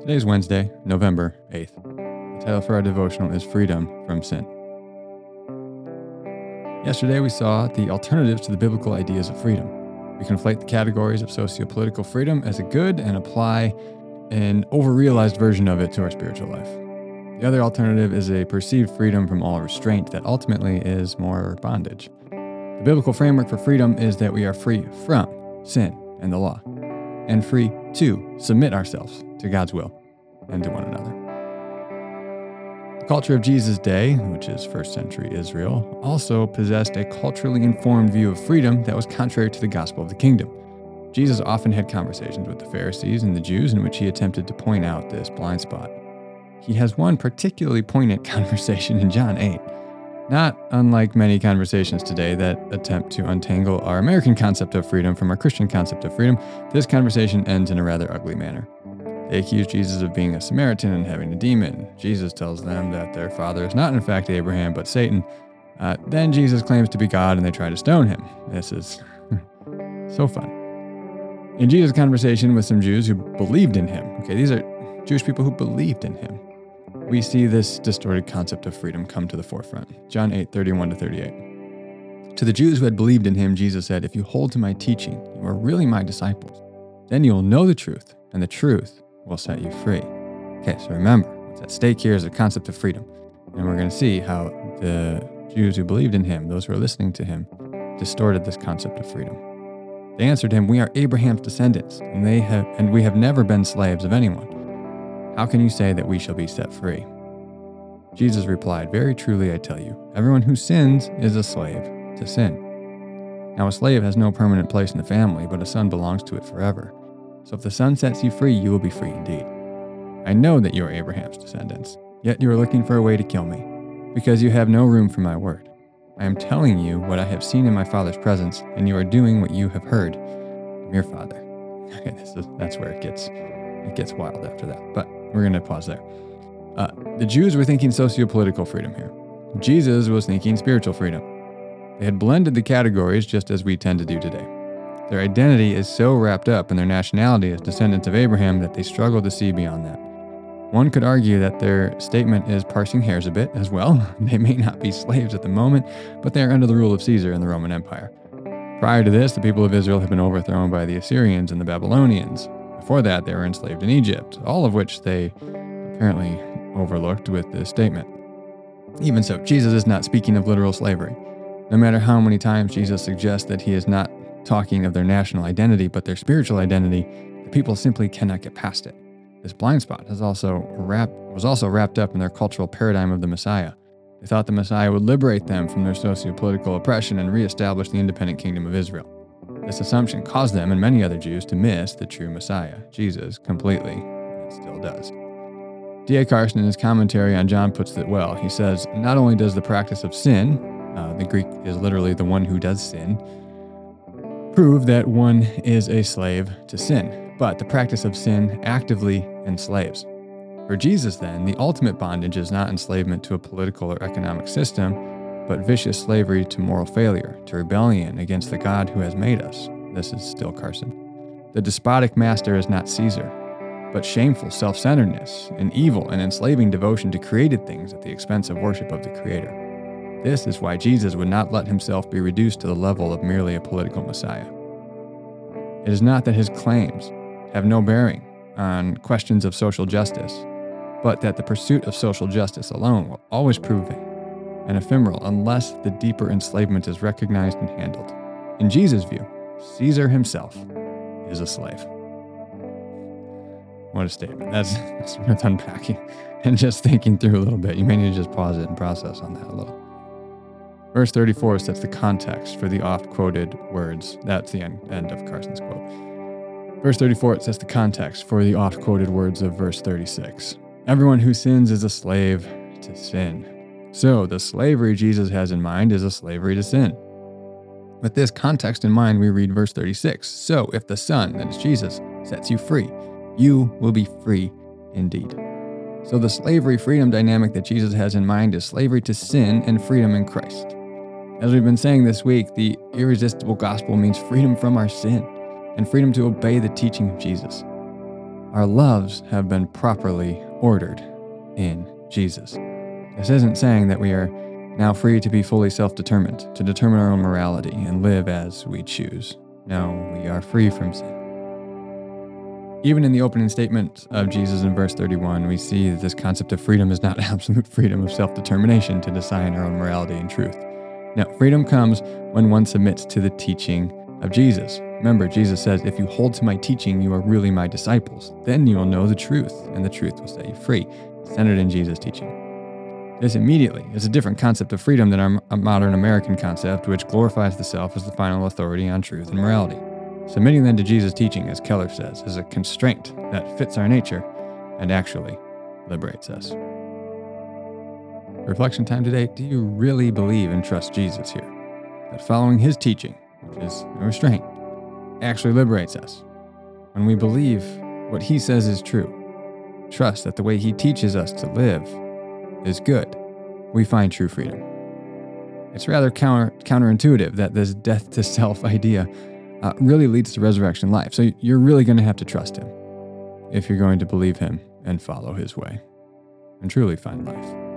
Today is Wednesday, November 8th. The title for our devotional is Freedom from Sin. Yesterday, we saw the alternatives to the biblical ideas of freedom. We conflate the categories of sociopolitical freedom as a good and apply an overrealized version of it to our spiritual life. The other alternative is a perceived freedom from all restraint that ultimately is more bondage. The biblical framework for freedom is that we are free from sin and the law, and free to submit ourselves to God's will and to one another. The culture of Jesus' day, which is first century Israel, also possessed a culturally informed view of freedom that was contrary to the gospel of the kingdom. Jesus often had conversations with the Pharisees and the Jews in which he attempted to point out this blind spot. He has one particularly poignant conversation in John 8. Not unlike many conversations today that attempt to untangle our American concept of freedom from our Christian concept of freedom, this conversation ends in a rather ugly manner. They accuse Jesus of being a Samaritan and having a demon. Jesus tells them that their father is not, in fact, Abraham, but Satan. Uh, then Jesus claims to be God and they try to stone him. This is so fun. In Jesus' conversation with some Jews who believed in him, okay, these are Jewish people who believed in him, we see this distorted concept of freedom come to the forefront. John 8, 31 to 38. To the Jews who had believed in him, Jesus said, If you hold to my teaching, you are really my disciples. Then you will know the truth, and the truth will set you free. Okay, so remember, what's at stake here is the concept of freedom. And we're going to see how the Jews who believed in him, those who are listening to him, distorted this concept of freedom. They answered him, We are Abraham's descendants, and they have and we have never been slaves of anyone. How can you say that we shall be set free? Jesus replied, Very truly I tell you, everyone who sins is a slave to sin. Now a slave has no permanent place in the family, but a son belongs to it forever. So if the Son sets you free, you will be free indeed. I know that you are Abraham's descendants, yet you are looking for a way to kill me, because you have no room for my word. I am telling you what I have seen in my Father's presence, and you are doing what you have heard from your Father. Okay, is, that's where it gets it gets wild after that. But we're going to pause there. Uh, the Jews were thinking sociopolitical freedom here. Jesus was thinking spiritual freedom. They had blended the categories just as we tend to do today. Their identity is so wrapped up in their nationality as descendants of Abraham that they struggle to see beyond that. One could argue that their statement is parsing hairs a bit as well. They may not be slaves at the moment, but they are under the rule of Caesar and the Roman Empire. Prior to this, the people of Israel had been overthrown by the Assyrians and the Babylonians. Before that, they were enslaved in Egypt, all of which they apparently overlooked with this statement. Even so, Jesus is not speaking of literal slavery. No matter how many times Jesus suggests that he is not talking of their national identity, but their spiritual identity, the people simply cannot get past it. This blind spot has also wrapped, was also wrapped up in their cultural paradigm of the Messiah. They thought the Messiah would liberate them from their socio-political oppression and reestablish the independent kingdom of Israel. This assumption caused them and many other Jews to miss the true Messiah, Jesus, completely. It still does. D.A. Carson, in his commentary on John, puts it well. He says, Not only does the practice of sin, uh, the Greek is literally the one who does sin, prove that one is a slave to sin, but the practice of sin actively enslaves. For Jesus, then, the ultimate bondage is not enslavement to a political or economic system, but vicious slavery to moral failure, to rebellion against the God who has made us. This is still Carson. The despotic master is not Caesar, but shameful self centeredness, an evil and enslaving devotion to created things at the expense of worship of the Creator. This is why Jesus would not let himself be reduced to the level of merely a political Messiah. It is not that his claims have no bearing on questions of social justice, but that the pursuit of social justice alone will always prove vain and ephemeral unless the deeper enslavement is recognized and handled. In Jesus' view, Caesar himself is a slave. What a statement. That's, that's worth unpacking and just thinking through a little bit. You may need to just pause it and process on that a little. Verse 34 sets the context for the oft quoted words. That's the end, end of Carson's quote. Verse 34 it sets the context for the oft quoted words of verse 36. Everyone who sins is a slave to sin. So, the slavery Jesus has in mind is a slavery to sin. With this context in mind, we read verse 36. So, if the Son, that is Jesus, sets you free, you will be free indeed. So, the slavery freedom dynamic that Jesus has in mind is slavery to sin and freedom in Christ. As we've been saying this week, the irresistible gospel means freedom from our sin and freedom to obey the teaching of Jesus. our loves have been properly ordered in Jesus. This isn't saying that we are now free to be fully self determined, to determine our own morality and live as we choose. No, we are free from sin. Even in the opening statement of Jesus in verse 31, we see that this concept of freedom is not absolute freedom of self determination to decide our own morality and truth. Now, freedom comes when one submits to the teaching of Jesus. Remember, Jesus says, If you hold to my teaching, you are really my disciples. Then you will know the truth, and the truth will set you free. Centered in Jesus' teaching. This immediately is a different concept of freedom than our modern American concept, which glorifies the self as the final authority on truth and morality. Submitting then to Jesus' teaching, as Keller says, is a constraint that fits our nature and actually liberates us. Reflection time today Do you really believe and trust Jesus here? That following his teaching, which is no restraint, actually liberates us. When we believe what he says is true, trust that the way he teaches us to live is good, we find true freedom. It's rather counter, counterintuitive that this death to self idea uh, really leads to resurrection life. So you're really going to have to trust him if you're going to believe him and follow his way and truly find life.